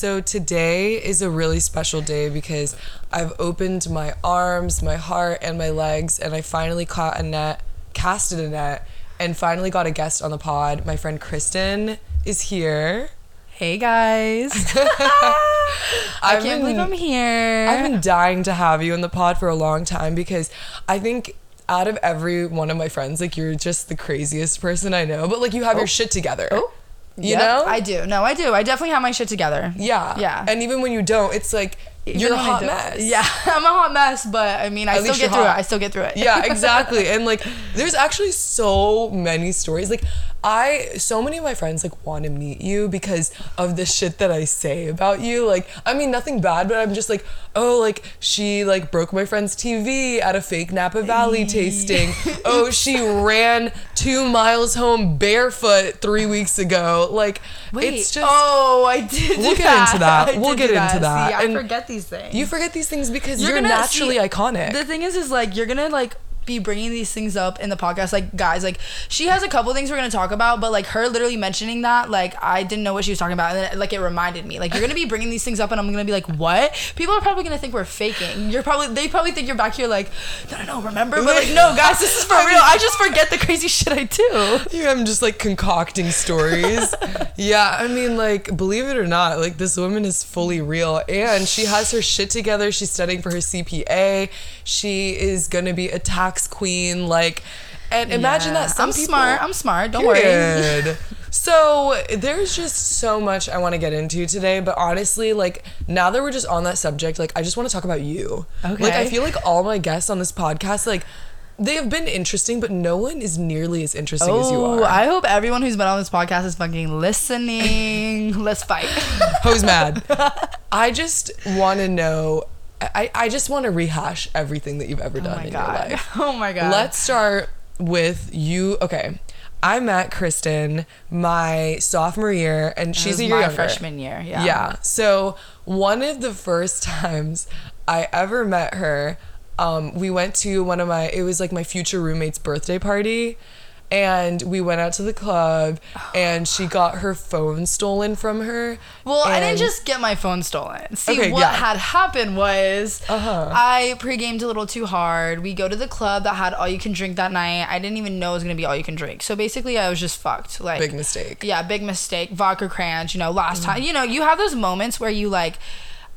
So today is a really special day because I've opened my arms, my heart, and my legs, and I finally caught a net, casted a net, and finally got a guest on the pod. My friend Kristen is here. Hey guys. I can't been- believe I'm here. I've been dying to have you in the pod for a long time because I think out of every one of my friends, like you're just the craziest person I know. But like you have your oh. shit together. Oh. You Yep, know? I do. No, I do. I definitely have my shit together. yeah. Yeah. And even when you don't, it's like Even you're a hot mess. Yeah, I'm a hot mess, but I mean, I At still get through hot. it. I still get through it. yeah, exactly. And like, there's actually so many stories. Like, I, so many of my friends like want to meet you because of the shit that I say about you. Like, I mean, nothing bad, but I'm just like, oh, like she like broke my friend's TV at a fake Napa Valley tasting. oh, she ran two miles home barefoot three weeks ago. Like, Wait. it's just. oh, I did. We'll get that. into that. I We'll get do into that. See, I And forget these things. You forget these things because you're, gonna- naturally see, iconic. The thing is, is like you're gonna like be bringing these things up in the podcast. Like guys, like she has a couple things we're gonna talk about, but like her literally mentioning that, like I didn't know what she was talking about, and then like it reminded me. Like you're gonna be bringing these things up, and I'm gonna be like, what? People are probably gonna think we're faking. You're probably they probably think you're back here like, no, no, no, remember? But like, no, guys, this is for real. I just forget the crazy shit I do. Yeah, I'm just like concocting stories. yeah, I mean, like, believe it or not, like, this woman is fully real and she has her shit together. She's studying for her CPA. She is gonna be a tax queen. Like, and imagine Yeah. that some I'm people, smart. I'm smart. Don't worry. So there's just so much I want to get into today, but honestly, like now that we're just on that subject, like I just want to talk about you. Okay. Like I feel like all my guests on this podcast, like they have been interesting, but no one is nearly as interesting as you Oh, are. I hope everyone who's been on this podcast is fucking listening. Let's fight. Who's mad? I just want to know. I, I just want to rehash everything that you've ever Oh done my in god. your life. Oh my god. Let's start with you. Okay. I met Kristen my sophomore year, and she's a year my younger. freshman year. Yeah. Yeah. So one of the first times I ever met her, um, we went to one of my. It was like my future roommate's birthday party. And we went out to the club, and she got her phone stolen from her. Well, I didn't just get my phone stolen. See, Okay, what yeah. had happened was Uh-huh. I pre-gamed a little too hard. We go to the club that had all you can drink that night. I didn't even know it was gonna be all you can drink. So basically, I was just fucked. Like Big mistake. Yeah, big mistake. Vodka crunch. You know, Mm. last time. You know, you have those moments where you like.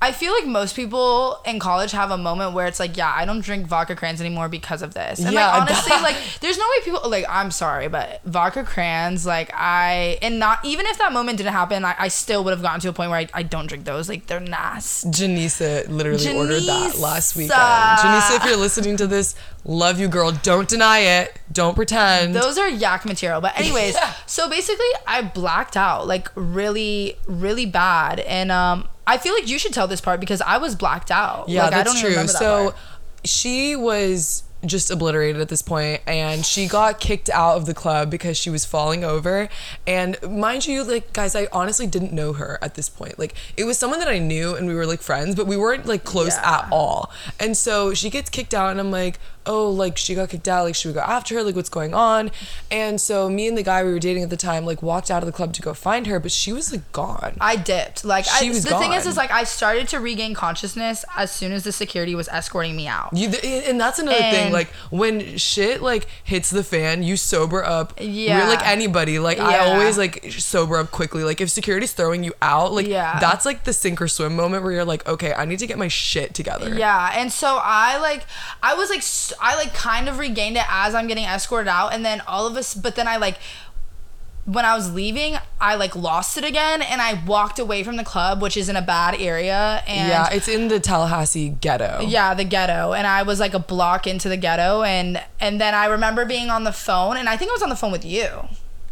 I feel like most people in college have a moment where it's like, yeah, I don't drink vodka crayons anymore because of this. And Yeah, like honestly, that- like there's no way people like I'm sorry, but vodka crayons, like I and not even if that moment didn't happen, I, I still would have gotten to a point where I, I don't drink those. Like they're nasty. Janisa literally ordered that last weekend. Janisa, if you're listening to this, love you, girl. Don't deny it. Don't pretend. Those are yak material. But anyways, Yeah. so basically I blacked out like really, really bad. And um I feel like you should tell this part because I was blacked out. Yeah, like, I that's true. remember that So part. she was just obliterated at this point and she got kicked out of the club because she was falling over and mind you like guys i honestly didn't know her at this point like it was someone that i knew and we were like friends but we weren't like close Yeah. at all and so she gets kicked out and i'm like oh like she got kicked out like should we go after her like what's going on and so me and the guy we were dating at the time like walked out of the club to go find her but she was like gone I dipped. Like I, She was the thing is, is like I started to regain consciousness as soon as the security was escorting me out. You and that's another thing. Like when shit like hits the fan, you sober up. Yeah. We're like anybody. Like I always like sober up quickly. Like if security's throwing you out, like Yeah. that's like the sink or swim moment where you're like, okay, I need to get my shit together. Yeah, and so I like, I was like, I like kind of regained it as I'm getting escorted out, and then all of us, but then I like, when I was leaving, I like lost it again, and I walked away from the club, which is in a bad area, and Yeah, it's in the Tallahassee ghetto. yeah the ghetto and i was like a block into the ghetto and and then i remember being on the phone and i think i was on the phone with you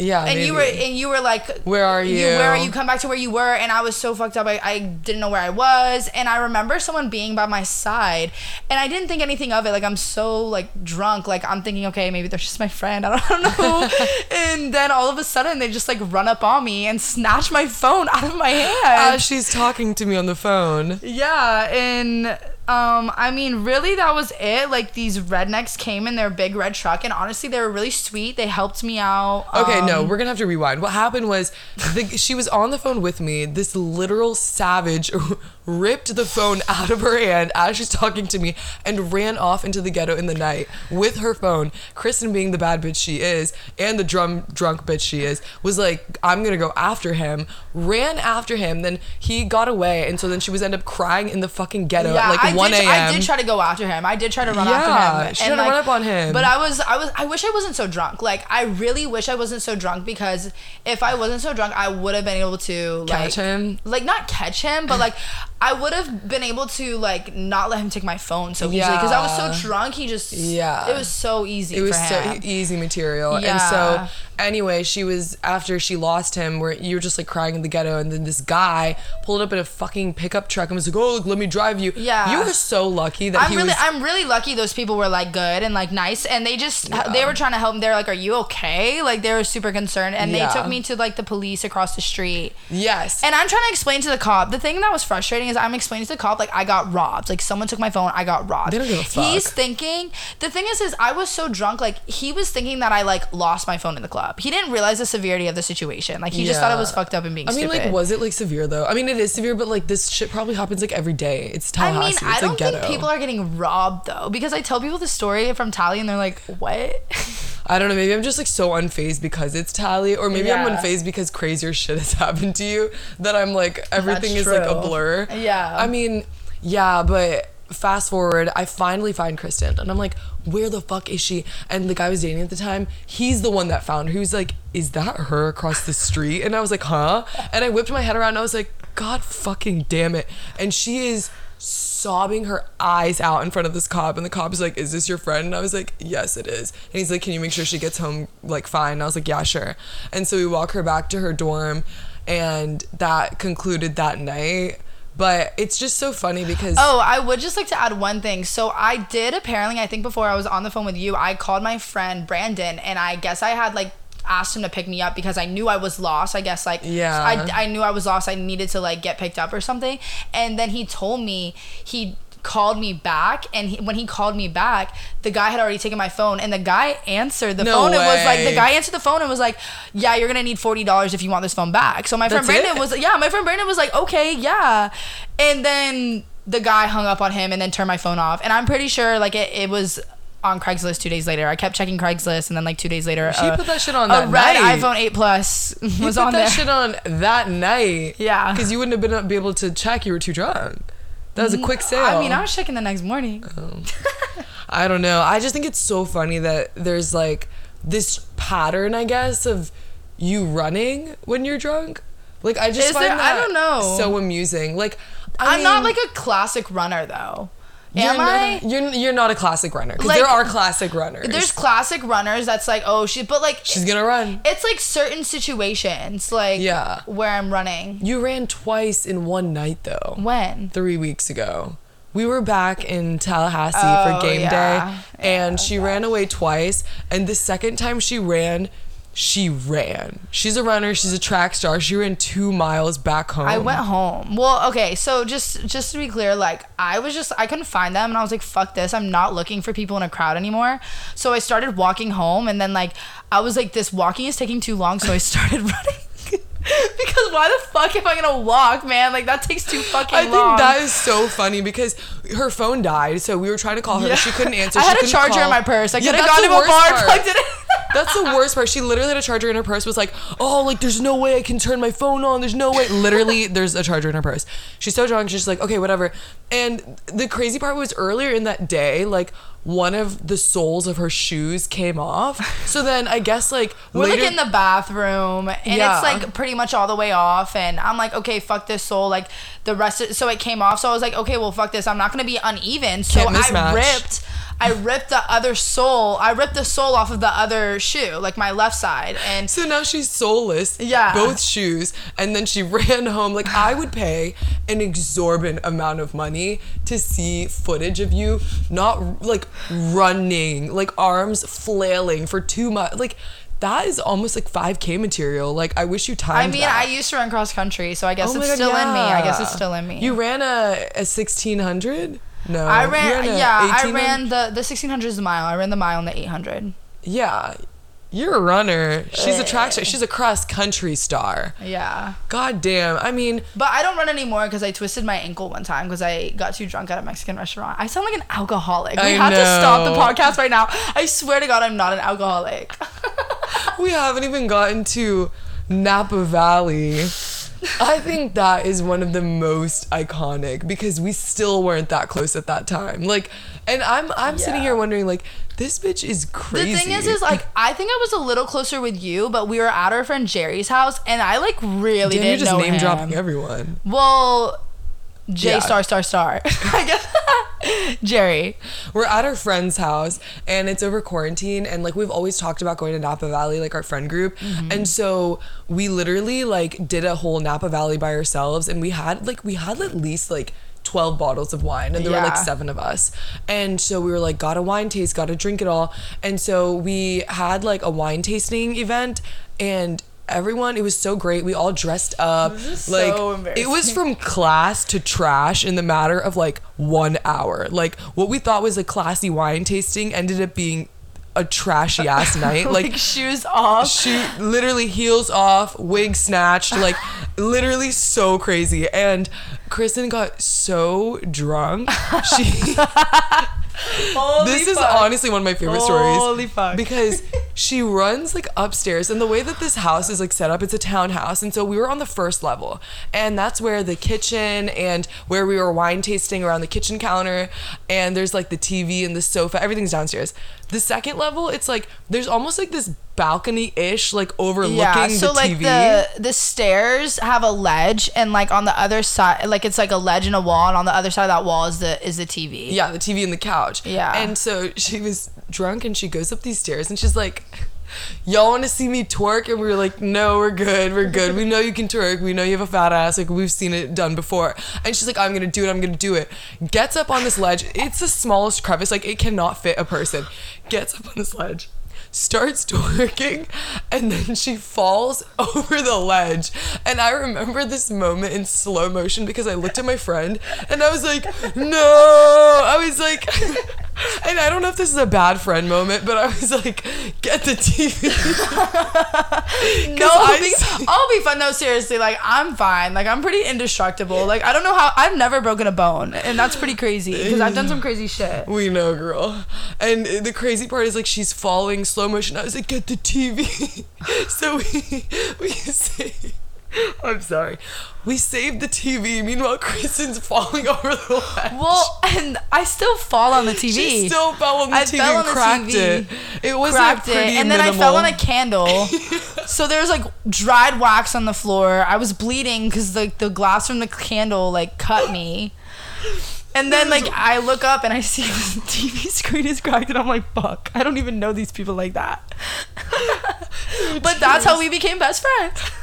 Yeah. and you were and you were like Where are you? where are you come back to where you were and i was so fucked up I, I didn't know where i was and i remember someone being by my side and i didn't think anything of it like i'm so like drunk like i'm thinking okay maybe they're just my friend i don't, I don't know and then all of a sudden they just like run up on me and snatch my phone out of my hand As she's talking to me on the phone. yeah, and Um, I mean, really, that was it. Like these rednecks came in their big red truck, and honestly, they were really sweet. They helped me out. Okay, no, Um, we're gonna have to rewind. What happened was, the, she was on the phone with me. This literal savage ripped the phone out of her hand as she's talking to me and ran off into the ghetto in the night with her phone. Kristen, being the bad bitch she is, and the drum drunk bitch she is, was like, "I'm gonna go after him." Ran after him. Then he got away, and so then she was end up crying in the fucking ghetto Yeah, at like I 1 did, a.m. I did try to go after him. I did try to run Yeah, after him. she tried to run up on him. But I was, I was, I wish I wasn't so drunk. Like, I really wish I wasn't so drunk because if I wasn't so drunk, I would have been able to like, Catch him? Like, not catch him, but like, I would have been able to like not let him take my phone so easily because I was so drunk. He just, Yeah. it was so easy. it was so easy material and so anyway she was after she lost him where you were just like crying in the ghetto and then this guy pulled up in a fucking pickup truck and was like oh look, let me drive you Yeah. you were so lucky that I'm he really, was I'm really lucky. Those people were like good and like nice, and they just they were trying to help. They're like, "Are you okay?" Like they were super concerned, and Yeah. they took me to like the police across the street. yes And I'm trying to explain to the cop. The thing that was frustrating is I'm explaining to the cop like I got robbed. Like someone took my phone. I got robbed. They don't give a fuck. He's thinking. The thing is, is I was so drunk. Like he was thinking that I like lost my phone in the club. He didn't realize the severity of the situation. Like he just thought it was fucked up and being I mean, stupid. like, was it like severe though? I mean, it is severe, but like this shit probably happens like every day. It's I Tallahassee. mean, I don't like ghetto. think people are getting robbed though, because I tell people the story from Tally and they're like, "What?" I don't know. Maybe I'm just like so unfazed because it's Tally, or maybe I'm unfazed because crazier shit has happened to you that I'm like everything That's is like a blur. Yeah. I mean, yeah, but fast forward, I finally find Kristen, and I'm like, where the fuck is she? And the guy I was dating at the time, he's the one that found her. He was like, is that her across the street? And I was like, huh? And I whipped my head around. And I was like, God fucking damn it! And she is sobbing her eyes out in front of this cop and the cop is like is this your friend and i was like yes it is and he's like can you make sure she gets home like fine and i was like yeah sure and so we walk her back to her dorm and that concluded that night but it's just so funny because Oh, I would just like to add one thing. So I did apparently, I think before I was on the phone with you, I called my friend Brandon, and I guess I had like asked him to pick me up because I knew I was lost. I guess like Yeah. I, I knew I was lost. I needed to like get picked up or something. And then he told me he called me back and he, when he called me back the guy had already taken my phone and the guy answered the No phone and was like the guy answered the phone and was like yeah you're gonna need $40 if you want this phone back. So my friend That's brandon it? was yeah my friend brandon was like okay yeah. And then the guy hung up on him and then turned my phone off and i'm pretty sure like it, it was on craigslist two days later. I kept checking craigslist and then like two days later She uh, put that shit on that red night. iphone 8 plus was on that there. shit on that night. Yeah. because you wouldn't have been be able to check you were too drunk that was a mm, quick sale i mean i was checking the next morning um, I don't know. I just think it's so funny that there's like this pattern, I guess, of you running when you're drunk. Like I just Is find there? I that don't know. so amusing. Like I i'm not like a classic runner though you're am not, i You're you're not a classic runner because Like, there are classic runners. there's classic runners that's like oh she but like She's gonna run. it's like certain situations like Yeah. where i'm running You ran twice in one night though. when Three weeks ago. We were back in Tallahassee Oh, for game yeah. day, and she ran away twice. And the second time she ran, she ran. She's a runner. She's a track star. She ran two miles back home. I went home. Well, okay, so just just to be clear, like I was just I couldn't find them and I was like, fuck this. I'm not looking for people in a crowd anymore. So I started walking home and then like I was like, this walking is taking too long, so I started running. because why the fuck am I gonna walk, man? Like that takes too fucking long. I think long. that is so funny because her phone died, so we were trying to call her. Yeah. She couldn't answer. I She had a charger call. in my purse. I Yeah, could have that's gone to a bar part. plugged it in. That's the worst part. She literally had a charger in her purse. Was like, oh, like there's no way I can turn my phone on. There's no way. Literally, there's a charger in her purse. She's so drunk. She's just like, okay, whatever. And the crazy part was earlier in that day, like one of the soles of her shoes came off. So then I guess like We're later, like in the bathroom and Yeah. it's like pretty much all the way off and I'm like, okay, fuck this sole. Like the rest of, so it came off. So I was like, okay, well fuck this. I'm not gonna be uneven. So I ripped I ripped the other sole. I ripped the sole off of the other shoe, like my left side. And So now she's soleless. Yeah. Both shoes. And then she ran home. Like, I would pay an exorbitant amount of money to see footage of you not like running, like arms flailing for two months. Like, that is almost like 5K material. Like, I wish you timed I mean, that. I used to run cross country, so I guess Oh it's God, still in me. I guess it's still in me. You ran a, a 1600? No, I ran. Yeah, I ran the the sixteen hundred is a mile. I ran the mile and the eight hundred. Yeah, you're a runner. She's a track star. She's a cross country star. Yeah, God damn. I mean, but I don't run anymore because I twisted my ankle one time because I got too drunk at a Mexican restaurant. I sound like an alcoholic. We I have to stop the know. podcast right now. I swear to God, I'm not an alcoholic. we haven't even gotten to Napa Valley. I think that is one of the most iconic because we still weren't that close at that time. Like, and I'm I'm sitting Yeah. here wondering like this bitch is crazy. The thing is, is like I think I was a little closer with you, but we were at our friend Jerry's house, and I like really Damn, didn't just know name him. dropping everyone. Well, J Yeah. star star star. I guess Jerry. We're at our friend's house and it's over quarantine and like we've always talked about going to Napa Valley, like our friend group. Mm-hmm. And so we literally like did a whole Napa Valley by ourselves and we had like we had at least like 12 bottles of wine and there were like seven of us. And so we were like, got a wine taste, got to drink it all. And so we had like a wine tasting event and everyone it was so great we all dressed up like so it was from class to trash in the matter of like one hour. Like what we thought was a classy wine tasting ended up being a trashy ass night. Like, Like shoes off. literally heels off, wig snatched, like literally so crazy. And Kristen got so drunk. She Holy this is honestly one of my favorite stories. Holy fuck. Because she runs like upstairs, and the way that this house is like set up, it's a townhouse, and so we were on the first level, and that's where the kitchen and where we were wine tasting around the kitchen counter, and there's like the TV and the sofa, everything's downstairs. The second level, it's like there's almost like this balcony ish, like overlooking yeah, so the like TV. the the stairs have a ledge, and like on the other side, like it's like a ledge and a wall, and on the other side of that wall is the is the TV. Yeah, the TV and the couch. Yeah. And so she was drunk and she goes up these stairs and she's like, Y'all want to see me twerk? And we were like, No, we're good. We're good. We know you can twerk. We know you have a fat ass. Like, we've seen it done before. And she's like, I'm going to do it. I'm going to do it. Gets up on this ledge. It's the smallest crevice. Like, it cannot fit a person. Gets up on this ledge. Starts twerking and then she falls over the ledge. And I remember this moment in slow motion because I looked at my friend and I was like, no. I was like, and I don't know if this is a bad friend moment, but I was like, get the TV. No, I I'll be fun. No, seriously, like I'm fine. Like I'm pretty indestructible. Like I don't know how I've never broken a bone, and that's pretty crazy because I've done some crazy shit. We know, girl. And the crazy part is like she's following slow motion. I was like, get the TV. so we we saved. I'm sorry. We saved the TV. Meanwhile, Kristen's falling over the ledge. Well, and I still fall on the TV. She still fell on the I TV fell and on the cracked TV, it. It was cracked like it, pretty and then minimal. I fell on a candle. so there was like dried wax on the floor. I was bleeding because the the glass from the candle like cut me. And then like I look up and I see the TV screen is cracked and I'm like, fuck, I don't even know these people like that. but that's how we became best friends.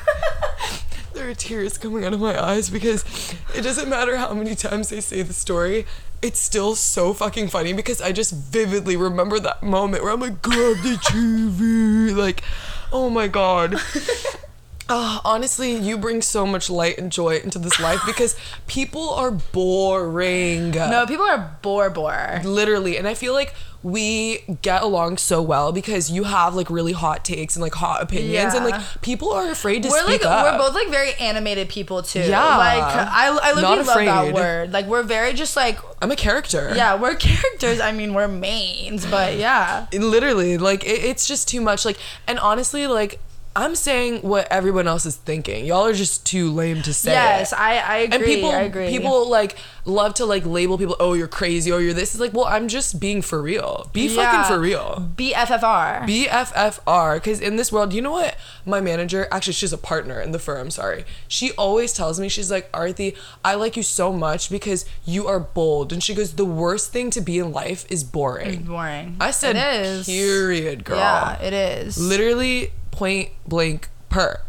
There are tears coming out of my eyes because it doesn't matter how many times they say the story. It's still so fucking funny because I just vividly remember that moment where I'm like, grab the TV. Like, oh my God. Ah, honestly, you bring so much light and joy into this life because people are boring. No, people are bore bore. literally and i feel like we get along so well because you have like really hot takes and like hot opinions and like people are afraid to We're like up we're both like very animated people too. Yeah. Like I I literally love that word. Like we're very just like i'm a character yeah, we're characters. I mean, we're mains, but yeah. literally like it, it's just too much like and honestly like i'm saying what everyone else is thinking y'all are just too lame to say Yes, it. I I agree. and people I agree. people like love to like label people oh you're crazy Oh, you're this is like well i'm just being for real be Yeah. fucking for real BFFR. BFFR. Because in this world, you know what? My manager, actually, she's a partner in the firm, sorry. She always tells me, she's like, Arathi, I like you so much because you are bold. And she goes, the worst thing to be in life is boring. boring. I said, it is. period, girl. Yeah, it is. Literally, point blank, per.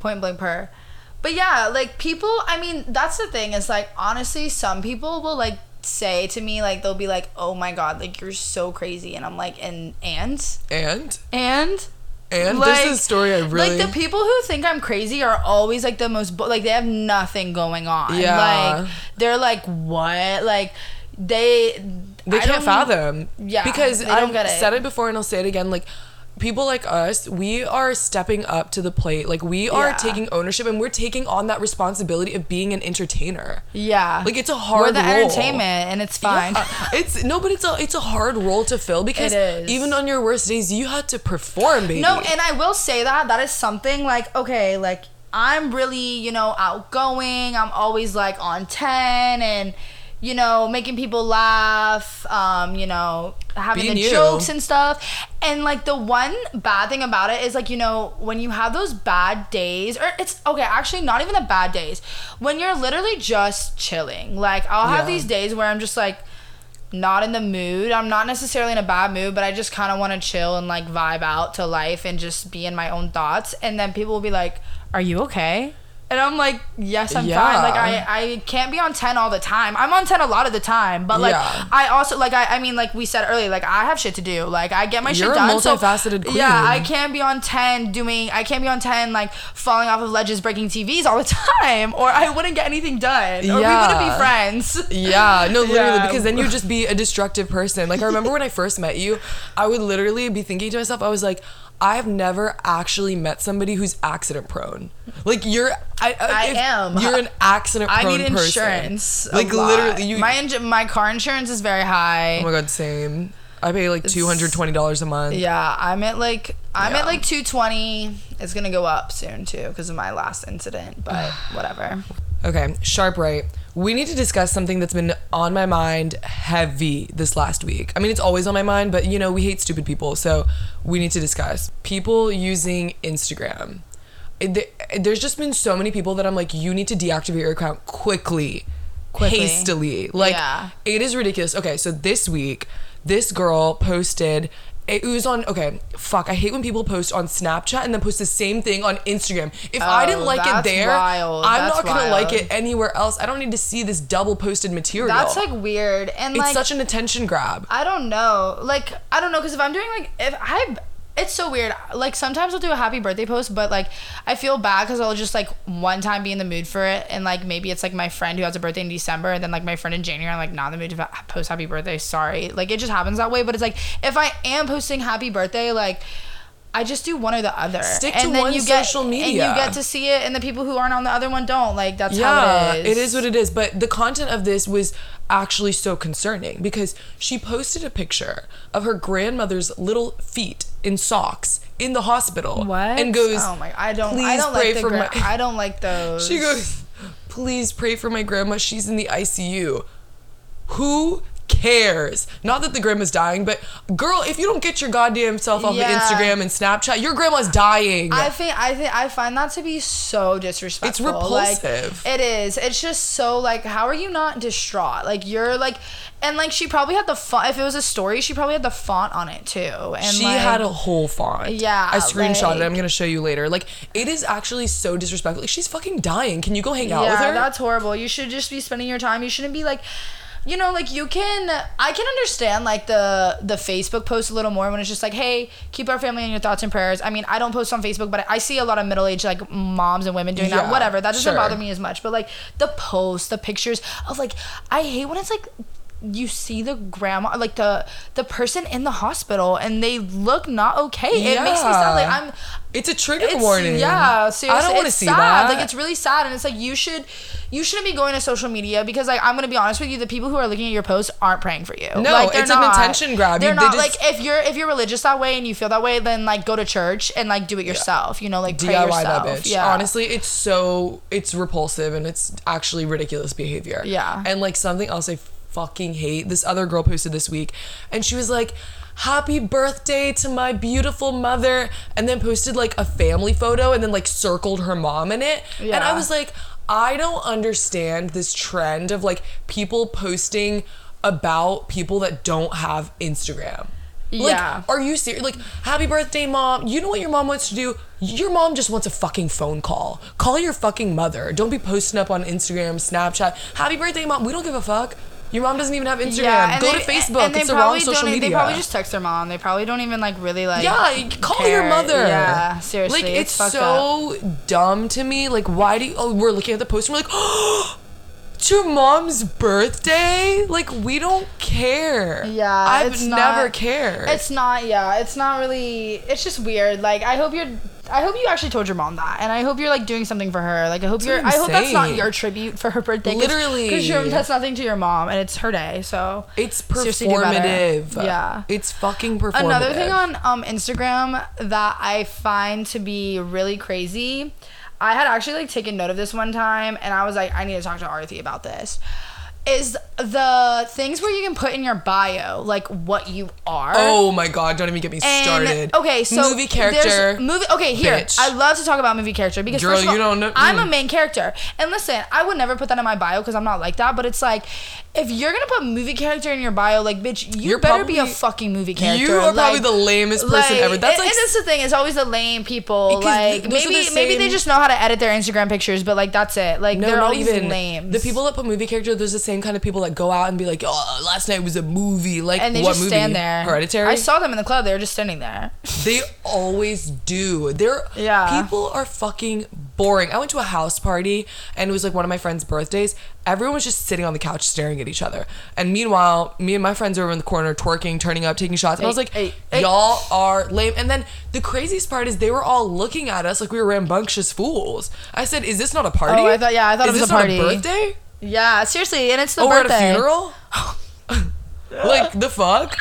Point blank per. But yeah, like people, I mean, that's the thing is like honestly, some people will like say to me like they'll be like, "Oh my god, like you're so crazy." And I'm like, "And and And, and and like, this is a story I really. like the people who think I'm crazy are always like the most like they have nothing going on. Yeah. Like they're like what? Like they they I can't fathom. Yeah, because they don't I've get it. said it before and I'll say it again. Like people like us, we are stepping up to the plate. Like we are Yeah. taking ownership and we're taking on that responsibility of being an entertainer. Yeah, Like it's a hard we're the role. entertainment, and it's fine. Yeah. it's no, but it's a it's a hard role to fill because even on your worst days, you had to perform, baby. No, and I will say that that is something like okay, like I'm really you know outgoing. I'm always like on ten and you know making people laugh. Um, you know having Being the you. jokes and stuff. And like the one bad thing about it is like you know when you have those bad days or it's okay actually not even the bad days when you're literally just chilling. Like I'll have Yeah. these days where I'm just like not in the mood. I'm not necessarily in a bad mood, but I just kind of want to chill and like vibe out to life and just be in my own thoughts. And then people will be like, "Are you okay?" And I'm like, "Yes, I'm Yeah. fine." Like I I can't be on 10 all the time. I'm on 10 a lot of the time, but like Yeah. I also like I I mean like we said earlier, like I have shit to do. Like I get my You're shit a done. so- multifaceted queen. Yeah, I can't be on 10 doing I can't be on 10 like falling off of ledges breaking TVs all the time or I wouldn't get anything done. Or we wouldn't be friends. Yeah, no, literally, Yeah. because then you'd just be a destructive person. Like I remember when I first met you, I would literally be thinking to myself, I was like, I have never actually met somebody who's accident prone. Like you're, I, uh, I am. You're an accident prone. Person. I need insurance. Like literally, you. my inj- my car insurance is very high. oh my god, same. I pay like two hundred twenty dollars a month. yeah, I'm at like I'm Yeah. at like 220. It's gonna go up soon too because of my last incident, but whatever. Okay, sharp right. We need to discuss something that's been on my mind heavy this last week. I mean, it's always on my mind, but you know, we hate stupid people, so we need to discuss people using Instagram. There's just been so many people that I'm like, you need to deactivate your account quickly, Quickly. hastily. Like, Yeah. it is ridiculous. Okay, so this week, this girl posted. It was on okay. Fuck, I hate when people post on Snapchat and then post the same thing on Instagram. If I didn't Oh, like it there, wild. I'm That's not gonna like it anywhere else. I don't need to see this double posted material. That's like weird and it's like such an attention grab. I don't know. Like I don't know because if I'm doing like if I it's so weird. Like sometimes I'll do a happy birthday post, but like I feel bad because I'll just like one time be in the mood for it, and like maybe it's like my friend who has a birthday in December, and then like my friend in January, I'm like not in the mood to post happy birthday. Sorry, like it just happens that way. But it's like if I am posting happy birthday, like. I just do one or the other. Stick and to then one you get, social And you get to see it, and the people who aren't on the other one don't. Like that's yeah, how it is. it is what it is. But the content of this was actually so concerning because she posted a picture of her grandmother's little feet in socks in the hospital. What? And goes, Oh my! I don't. I don't pray like the. for gra- my-" I don't like those. She goes, please pray for my grandma. She's in the ICU. Who cares? Not that the grandma's dying, but girl, if you don't get your goddamn self off Yeah. of Instagram and Snapchat, your grandma's dying. I think I think I find that to be so disrespectful. It's repulsive. Like, it is. It's just so like, how are you not distraught? Like you're like, and like she probably had the font. If it was a story, she probably had the font on it too. And she like, had a whole font. Yeah, I screenshotted it. I'm gonna show you later. Like, it is actually so disrespectful. Like, she's fucking dying. Can you go hang out yeah, with her? that's horrible. You should just be spending your time. You shouldn't be like. You know, like you can, I can understand like the the Facebook post a little more when it's just like, hey, keep our family in your thoughts and prayers. I mean, I don't post on Facebook, but I see a lot of middle aged like moms and women doing Yeah, that. Whatever, that doesn't sure. bother me as much. But like the posts, the pictures of like, I hate when it's like you see the grandma, like the the person in the hospital, and they look not okay. It makes me sound like I'm it's a trigger it's, warning. Yeah, seriously. I don't want to see sad. that. Like it's really sad, and it's like you should, you shouldn't be going to social media because like I'm gonna be honest with you, the people who are looking at your posts aren't praying for you. No, like, it's an not. attention grab. They're You- they not just- like if you're if you're religious that way and you feel that way, then like go to church and like do it yourself. You know, like pray DIY yourself. that bitch. Yeah, Honestly, it's so it's repulsive and it's actually ridiculous behavior. Yeah. And like something else I fucking hate. This other girl posted this week and she was like, Happy birthday to my beautiful mother and then posted like a family photo and then like circled her mom in it. Yeah. And I was like, I don't understand this trend of like people posting about people that don't have Instagram. Like, Yeah. are you serious? Like, happy birthday, mom. You know what your mom wants to do? Your mom just wants a fucking phone call. Call your fucking mother. Don't be posting up on Instagram, Snapchat. Happy birthday, mom. We don't give a fuck. Your mom doesn't even have Instagram. Yeah, Go they- to Facebook. It's the wrong social media. They probably just text their mom. They probably don't even like really like. yeah, call your mother. Yeah, seriously, Like, it's it's, so dumb to me. Like, why do you, oh, we're looking at the post and we're like, oh, to mom's birthday, like we don't care. Yeah, I've it's never not- cared. It's not. Yeah, it's not really. It's just weird. Like I hope you're. I hope you actually told your mom that, and I hope you're like doing something for her. Like I hope That's you're. I hope that's not your tribute for her birthday. Literally. because that's nothing to your mom, and it's her day. So It's performative. Yeah. It's fucking performative. Another thing on um, Instagram that I find to be really crazy, I had actually like taken note of this one time, and I was like, I need to talk to Arathi about this. Is the things where you can put in your bio like what you are? Oh my god, don't even get me And- started. Okay, so movie character. Movie. Okay, here bitch. I love to talk about movie character because Girl, first of all, you don't know- I'm a mm. main character, and listen, I would never put that in my bio because I'm not like that. But it's like, if you're gonna put movie character in your bio, like, bitch, you You're better be a fucking movie character. You are probably the lamest person ever. That's and, like and that's the thing. It's always the lame people. Like are maybe the maybe they just know how to edit their Instagram pictures, but like that's it. Like No, they're not even lame. The people that put movie character, there's the same kind of people that go out and be like, "Oh, last night was a movie." Like, and they what just movie? stand there. Hereditary. I saw them in the club. They were just standing there. They always do. They're Yeah. People are fucking boring. I went to a house party and it was like one of my friends' birthdays. Everyone was just sitting on the couch staring at each other. And meanwhile, me and my friends were in the corner twerking, turning up, taking shots. And I was like, hey, hey. y'all are lame. And then the craziest part is they were all looking at us like we were rambunctious fools. I said, is this not a party? Oh, I thought- yeah, I thought is it was a party. Birthday? Yeah, seriously, and it's the oh, birthday. at a funeral? like the fuck?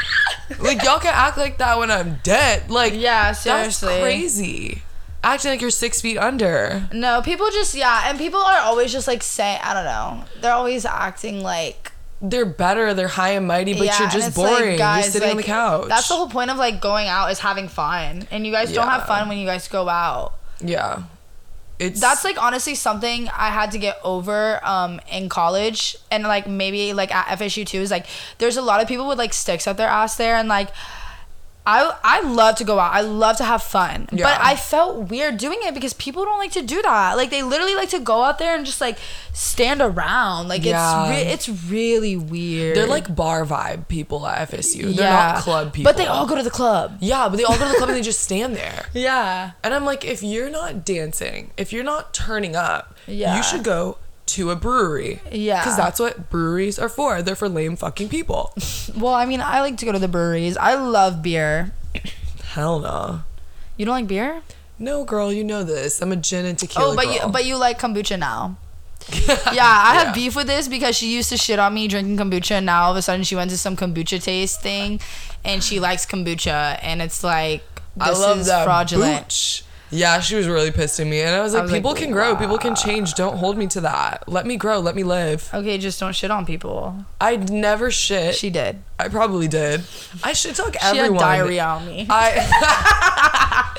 like y'all can act like that when I'm dead. Like Yeah, seriously. that's crazy. Acting like you're six feet under. No, people just yeah, and people are always just like saying I don't know. They're always acting like They're better. They're high and mighty, but yeah, you're just it's like, boring. guys, you're sitting on the couch. That's the whole point of like going out is having fun, and you guys don't have fun when you guys go out. yeah. It's That's like honestly something I had to get over um in college and like maybe like at FSU too is like there's a lot of people with like sticks up their ass there and like I I love to go out. I love to have fun. Yeah. But I felt weird doing it because people don't like to do that. Like they literally like to go out there and just like stand around. Like Yeah. it's re- it's really weird. they're like bar vibe people at FSU. They're Yeah. not club people. But they all go to the club. Yeah, but they all go to the club and they just stand there. Yeah. And I'm like, if you're not dancing, if you're not turning up, Yeah. you should go to a brewery. Yeah. Because that's what breweries are for. They're for lame fucking people. Well, I mean, I like to go to the breweries. I love beer. Hell no. You don't like beer? No, girl, you know this. I'm a gin and tequila Oh, but girl. you but you like kombucha now. Yeah, I have Yeah. beef with this because she used to shit on me drinking kombucha, and now all of a sudden she went to some kombucha taste thing, and she likes kombucha, and it's like this I love is fraudulent. booch. Yeah, she was really pissed at me, and I was like, was like, people can grow, people can change. Don't hold me to that. Let me grow, let me live. Okay, just don't shit on people. I never shit. She did. I probably did. I should talk She everyone. had diarrhea on me. I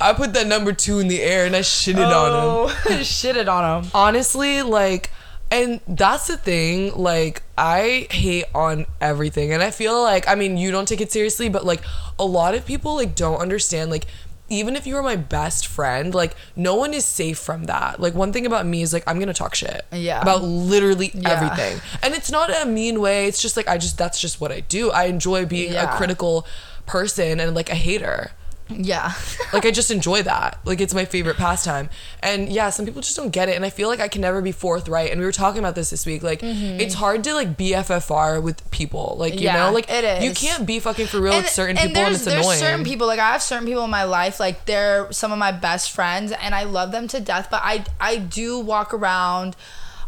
I put that number two in the air and I shitted on him. Oh, shitted on him. honestly like and that's the thing like i hate on everything and i feel like i mean you don't take it seriously but like a lot of people like don't understand like even if you are my best friend like no one is safe from that like one thing about me is like i'm gonna talk shit Yeah. about literally Yeah. everything and it's not a mean way it's just like i just that's just what i do i enjoy being Yeah. a critical person and like a hater Yeah. like I just enjoy that. Like it's my favorite pastime. And yeah, some people just don't get it. And I feel like I can never be forthright. And we were talking about this this week. Like it's hard to like BFFR with people. Like you Mm-hmm. Yeah, know, like it is. you can't be fucking for real with certain people, and it's there's annoying. certain people like I have certain people in my life like they're some of my best friends and I love them to death but I I do walk around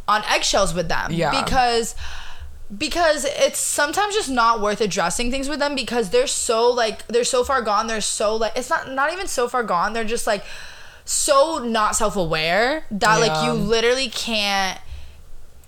on eggshells with them Yeah. because because it's sometimes just not worth addressing things with them because they're so like they're so far gone they're so like it's not not even so far gone they're just like so not self-aware that like you literally can't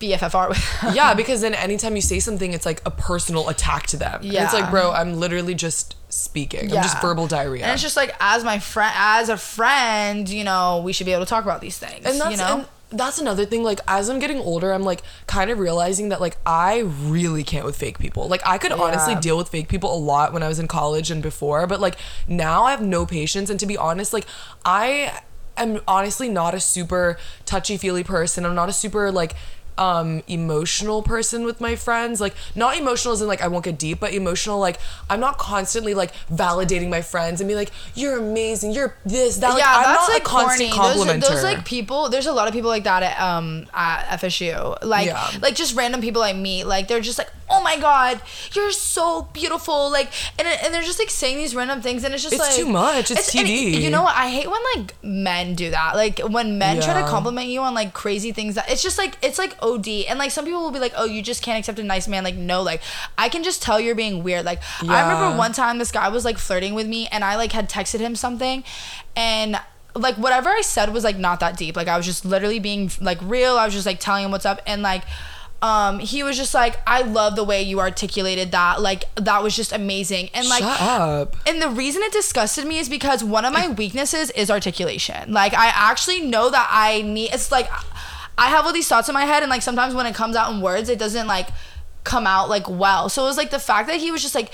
BFFR with them. yeah, because then anytime you say something, it's like a personal attack to them. And it's like, bro, I'm literally just speaking. I'm just verbal diarrhea. And it's just like as my friend, as a friend, you know, we should be able to talk about these things. and that's you know, and that's another thing like as i'm getting older i'm like kind of realizing that like i really can't with fake people. Like i could honestly deal with fake people a lot when i was in college and before but like now i have no patience and to be honest like i am honestly not a super touchy feely person. I'm not a super like um emotional person with my friends. Like not emotional as in like I won't get deep, but emotional like I'm not constantly like validating my friends and be like, You're amazing, you're this, that like yeah, I'm that's not like a constant corny. Those, those like people. There's a lot of people like that at um at FSU. Like Yeah. like just random people I meet. Like they're just like, oh my god, you're so beautiful. Like and and they're just like saying these random things, and it's just It's like too much. It's and TD. you know what? I hate when like men do that. Like when men try to compliment you on like crazy things that it's just like it's like OD. And like some people will be like, oh, you just can't accept a nice man. Like no, like I can just tell you're being weird. Like I remember one time this guy was like flirting with me, and I like had texted him something, and like whatever I said was like not that deep. Like I was just literally being like real. I was just like telling him what's up and like um he was just like I love the way you articulated that. Like that was just amazing. And like Shut up. and the reason it disgusted me is because one of my weaknesses is articulation. Like I actually know that I need it's like I have all these thoughts in my head and like sometimes when it comes out in words it doesn't like come out like well. So it was like the fact that he was just like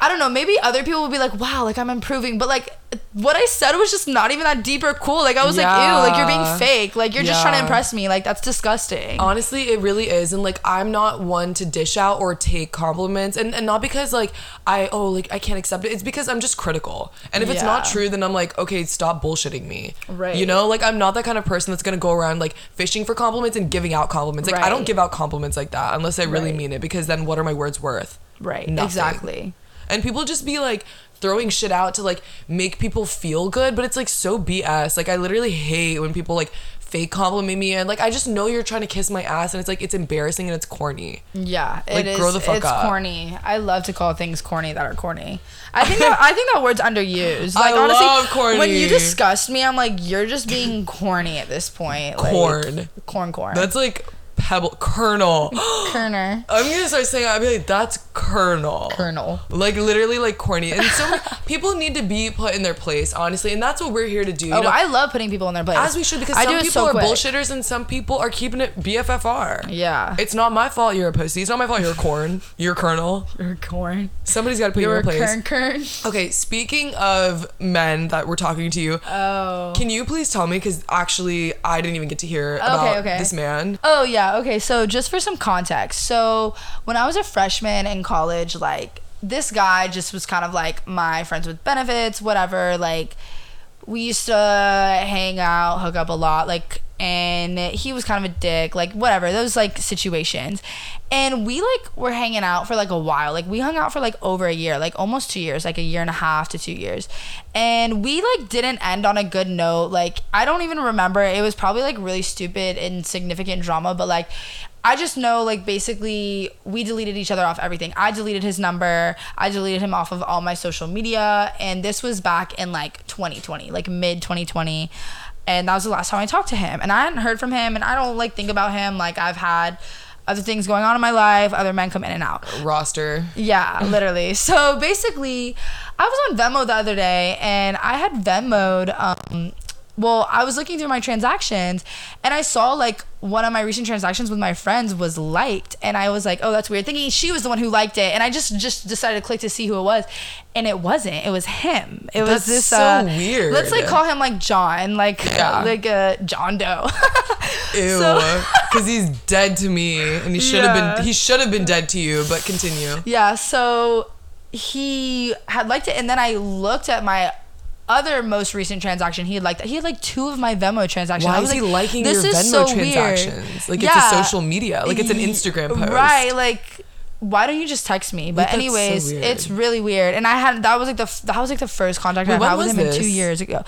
I don't know, maybe other people would be like, wow, like I'm improving. But like what I said was just not even that deep or cool. Like I was like, ew, like you're being fake. Like you're just trying to impress me. Like that's disgusting. Honestly, it really is. And like I'm not one to dish out or take compliments. And, and not because like I oh like I can't accept it. It's because I'm just critical. And if it's not true, then I'm like, okay, stop bullshitting me. Right. You know, like I'm not that kind of person that's gonna go around like fishing for compliments and giving out compliments. Like I don't give out compliments like that unless I really Right. mean it, because then what are my words worth? right. Nothing. Exactly. And people just be like throwing shit out to like make people feel good, but it's like so BS. Like I literally hate when people like fake compliment me and like I just know you're trying to kiss my ass and it's like it's embarrassing and it's corny. Yeah, Like, it is. grow the fuck it's up. corny. I love to call things corny that are corny. I think that, I think that word's underused. I Like honestly, love corny. when you disgust me, I'm like, you're just being corny at this point. Like, Corn. corn, corn. That's like pebble kernel. Kerner, I'm gonna start saying I'll be like that's kernel. kernel. Like literally like corny. And so people need to be put in their place, honestly. And that's what we're here to do. You Oh, know? I love putting people in their place. as we should because I some people so are quick. bullshitters and some people are keeping it BFFR. Yeah, It's not my fault you're a pussy. It's not my fault you're a corn. You're a kernel. you're corn. Somebody's got to put you You're in your place. kern, kern. Okay, speaking of men that we're talking to you, Oh. can you please tell me? Because actually, I didn't even get to hear about okay. this man. Oh yeah, okay. So just for some context, so when I was a freshman in college, like this guy just was kind of like my friends with benefits, whatever. Like we used to hang out, hook up a lot, like and he was kind of a dick, like whatever, those like situations. And we like were hanging out for like a while. Like we hung out for like over a year, like almost 2 years, like a year and a half to 2 years. And we like didn't end on a good note. Like I don't even remember. It was probably like really stupid and significant drama, but like I just know like basically we deleted each other off everything. I deleted his number. I deleted him off of all my social media and this was back in like 2020, like mid 2020. And that was the last time I talked to him. And I hadn't heard from him and I don't like think about him like I've had other things going on in my life, other men come in and out. Roster. Yeah, literally. So basically, I was on Venmo the other day and I had Venmoed. Um, well, I was looking through my transactions and I saw like one of my recent transactions with my friends was liked, and I was like, "Oh, that's weird." Thinking she was the one who liked it, and I just just decided to click to see who it was, and it wasn't. It was him. It That's was this. so uh, weird. Let's like call him like John, like Yeah. like uh, John Doe. Ew. So- Because he's dead to me, and he should have Yeah. been. He should have been dead to you. But continue. Yeah, so he had liked it, and then I looked at my other most recent transaction. He had liked that. He had like two of my Venmo transactions. Why is he like, liking this your Venmo so weird. transactions? Like it's a social media. Like it's an Instagram post. Right, like why don't you just text me? But Like, that's so anyways, it's really weird. And I had that was like the that was like the first contact Wait, I had with him in two years ago.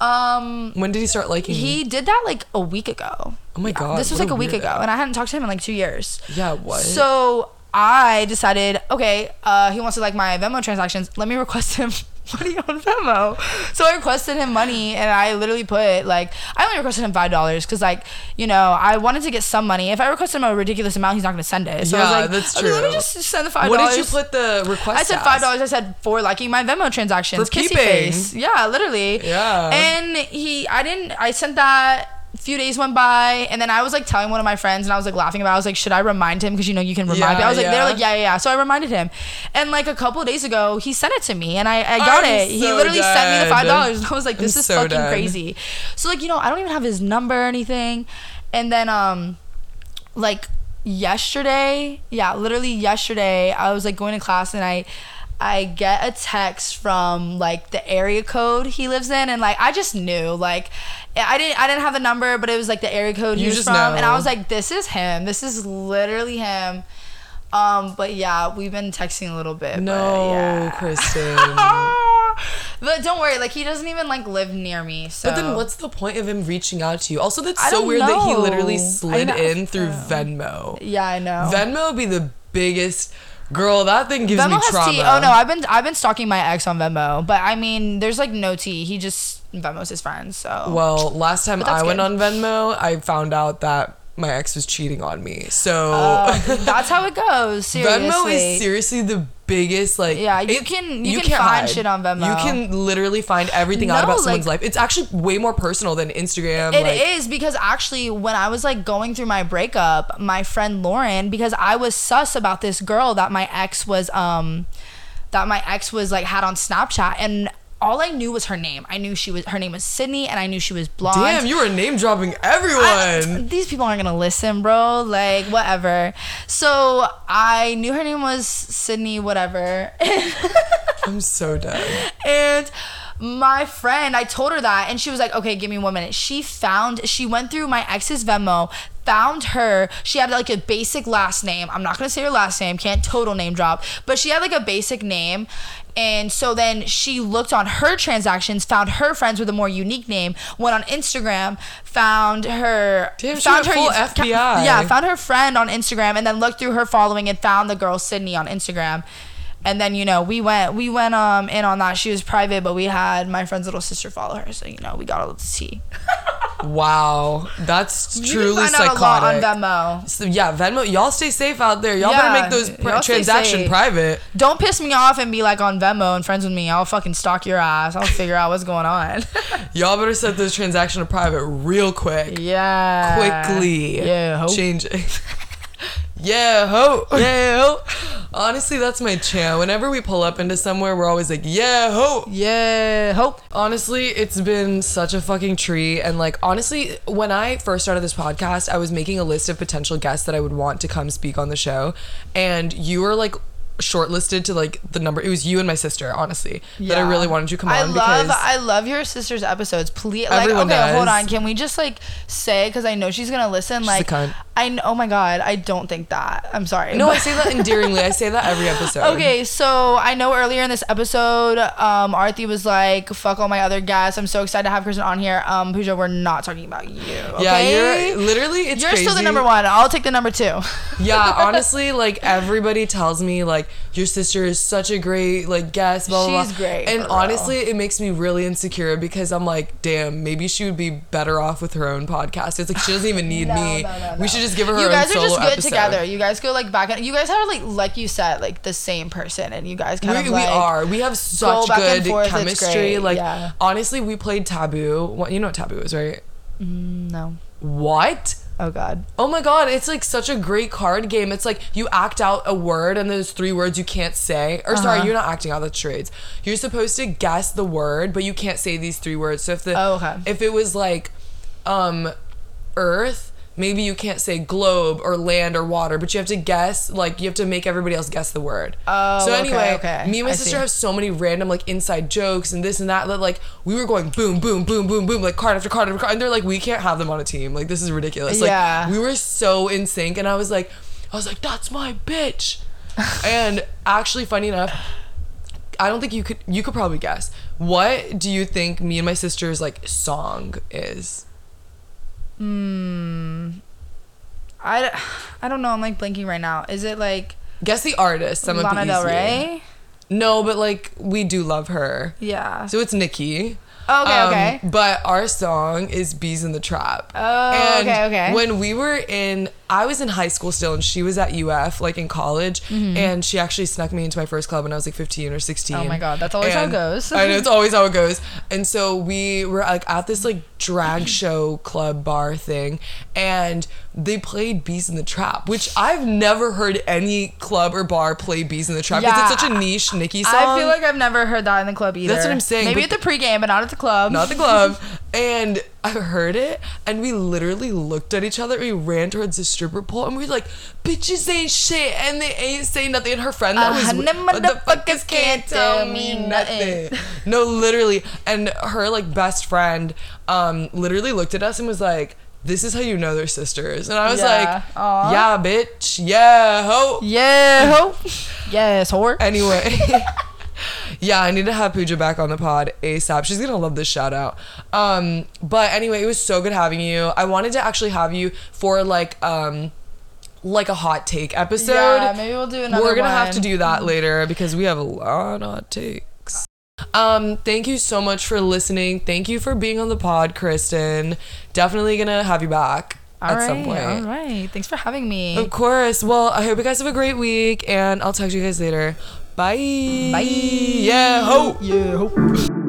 Um, When did he start liking? he did that like a week ago. Oh my God, This was like a a week ago, and I hadn't talked to him in like two years. Yeah. What? So I decided, okay, uh, he wants to like my Venmo transactions. Let me request him money on Venmo. So I requested him money, and I literally put like I only requested him five dollars because like you know I wanted to get some money. If I requested him a ridiculous amount, he's not gonna send it. So I Yeah, was like, that's okay, let me just send the five dollars. what did you put the request? I said five dollars. I said for liking my Venmo transactions. For Kissy peeping. face. Yeah, literally. Yeah. And he, I didn't. I sent that. A few days went by, and then I was like telling one of my friends, and I was like laughing about. it. I was like, should I remind him? Because you know you can remind me. Yeah, I was like, they're like, yeah, yeah, yeah. So I reminded him, and like a couple of days ago, he sent it to me, and I, I got I'm it. he so literally sent me the five dollars, and I was like, this I'm is so fucking dead. crazy. So like you know, I don't even have his number or anything, and then um like yesterday, yeah, literally yesterday, I was like going to class and I I get a text from like the area code he lives in and like I just knew like I didn't I didn't have the number but it was like the area code he was from and I was like this is him. This is literally him. Um but yeah, we've been texting a little bit. No, yeah. Kristen. but don't worry, like he doesn't even like live near me. So But then what's the point of him reaching out to you? Also, that's I so weird that he literally slid in through Venmo. Yeah, I know. Venmo would be the biggest girl. That thing gives Venmo me trauma. tea. Oh no, I've been I've been stalking my ex on Venmo, but I mean, there's like no tea. He just Venmo's his friend. So Well, last time I went on Venmo, I found out that my ex was cheating on me. So Uh, that's how it goes. Seriously. Venmo is seriously the biggest like Yeah, you it- can- you can can't find shit on Venmo. You can literally find everything out No, about someone's like- life. It's actually way more personal than Instagram. It like, is because actually, when I was like going through my breakup, my friend Lauren, because I was sus about this girl that my ex was, um, that my ex was like had on Snapchat, and all I knew was her name. I knew she was her name was Sydney, and I knew she was blonde. Damn, you were name dropping everyone. I- these people aren't gonna listen, bro. Like whatever. So I knew her name was Sydney, whatever. I'm so dead. and my friend, I told her that, and she was like, "Okay, give me one minute." She found, she went through my ex's Venmo, found her. She had like a basic last name. I'm not gonna say her last name, can't total name drop, but she had like a basic name. And so then she looked on her transactions, found her friends with a more unique name, went on Instagram, found her, Damn, found her full FBI. yeah, found her friend on Instagram, and then looked through her following and found the girl Sydney on Instagram and then you know we went we went um in on that she was private but we had my friend's little sister follow her so you know we got all the tea Wow, that's you truly can find out a lot on venmo So, yeah, Venmo, y'all stay safe out there. Y'all better make those pr- y'all transaction private. don't piss me off and be like on venmo and friends with me i'll fucking stalk your ass i'll figure out what's going on Y'all better set those transaction to private real quick. yeah Quickly. yeah hope. Change it. yeah, ho. yeah hope. Honestly, that's my chant. Whenever we pull up into somewhere, we're always like, yeah, ho. yeah hope Honestly, it's been such a fucking treat. And like, honestly, when I first started this podcast, I was making a list of potential guests that I would want to come speak on the show. And you were like shortlisted to like the number. It was you and my sister, honestly, that I really wanted you to come I on love because I love your sister's episodes. Please, like, okay, hold on. Can we just like say because I know she's gonna listen. a like. I oh my god, I don't think that. I'm sorry. no, but- I say that endearingly. I say that every episode. Okay, so I know earlier in this episode, um, Arathi was like, "Fuck all my other guests." I'm so excited to have Kristen on here. Um, Pooja, we're not talking about you. Yeah, you're literally. It's You're still the number one. I'll take the number two. yeah honestly like everybody tells me like your sister is such a great like guest blah, blah, She's blah. great, and for real. honestly it makes me really insecure because i'm like damn maybe she would be better off with her own podcast it's like she doesn't even need No, me no, no, we should just give her you her guys are just good episode. together. You guys go like back and you guys have like like you said like the same person, and you guys kind we, of like, we are we have such back and good forth, chemistry like yeah. honestly we played taboo what you know what taboo is right no. what Oh God. Oh my god, it's like such a great card game. It's like you act out a word and there's three words you can't say. Or sorry, Uh-huh. you're not acting out the trades. You're supposed to guess the word, but you can't say these three words. So if the Oh, okay. if it was like um earth, maybe you can't say globe or land or water, but you have to guess like you have to make everybody else guess the word. Oh, so okay, anyway, okay. me and my I sister see. have so many random like inside jokes and this and that that like we were going boom boom boom boom boom like card after card after card and they're like we can't have them on a team like this is ridiculous like Yeah. we were so in sync and I was like I was like that's my bitch and actually funny enough I don't think you could you could probably guess what do you think me and my sister's like song is I, I don't know. I'm like blinking right now. Is it like guess the artist some of Lana the Del. Rey? no but like we do love her Yeah. so it's Nicki Oh, okay. Um, okay. But our song is Beez in the Trap. Oh, and okay, okay. When we were in, I was in high school still, and she was at UF, like in college, and she actually snuck me into my first club when I was like 15 or 16. Mm-hmm. Oh my God, that's always how it goes. I know, it's always how it goes. And so we were like at this like drag show club bar thing, and they played Beez in the Trap, which I've never heard any club or bar play Beez in the Trap because Yeah, it's such a niche Nicki song. I feel like I've never heard that in the club either. That's what I'm saying, Maybe at the pregame, but not at the club. not the club. And I heard it and we literally looked at each other. We ran towards the stripper pole and we were like, bitches ain't shit and they ain't saying nothing. And her friend that Uh, was motherfuckers can't tell me nothing. No, literally. And her like best friend um literally looked at us and was like, this is how you know they're sisters. And I was Yeah. like, Aw. yeah, bitch. Yeah, ho. Yeah, ho. yes, whore. Anyway. yeah, I need to have Pooja back on the pod ASAP. She's gonna love this shout out. Um, but anyway, it was so good having you. I wanted to actually have you for like um like a hot take episode. Yeah, maybe we'll do another one. We're gonna have to do that later because we have a lot of hot takes. Um, thank you so much for listening. Thank you for being on the pod, Kristen. Definitely gonna have you back All at some right, point. All right. Thanks for having me. Of course. Well, I hope you guys have a great week, and I'll talk to you guys later. Bye. Bye. Yeah. Ho. Yeah, ho.